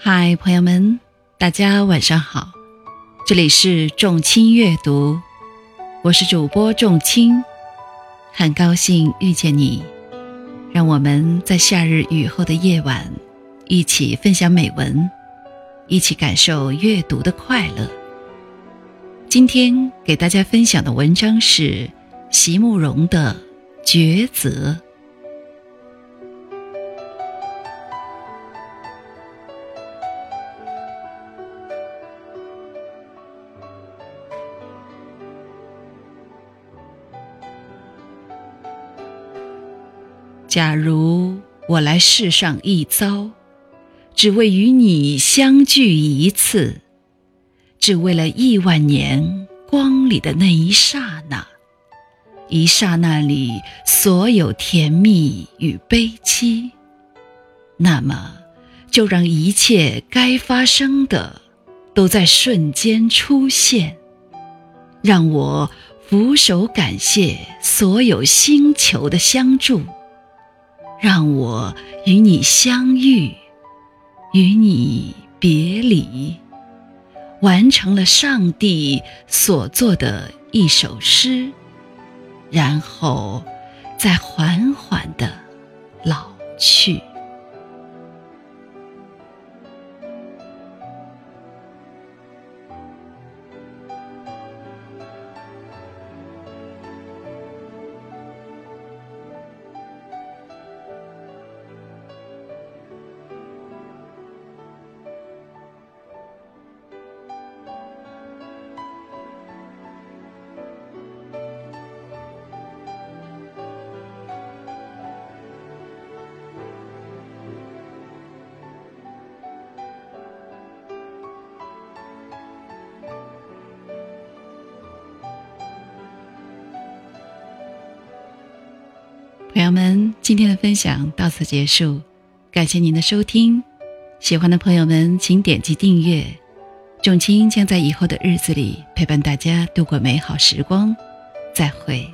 嗨，朋友们，大家晚上好！这里是众卿阅读，我是主播众卿，很高兴遇见你。让我们在夏日雨后的夜晚，一起分享美文，一起感受阅读的快乐。今天给大家分享的文章是席慕容的《抉择》。假如我来世上一遭，只为与你相聚一次，只为了亿万年光里的那一刹那，一刹那里所有甜蜜与悲戚，那么就让一切该发生的都在瞬间出现，让我俯首感谢所有星球的相助。让我与你相遇，与你别离，完成了上帝所做的一首诗，然后再缓缓的老去。朋友们，今天的分享到此结束，感谢您的收听。喜欢的朋友们，请点击订阅。仲卿将在以后的日子里陪伴大家度过美好时光。再会。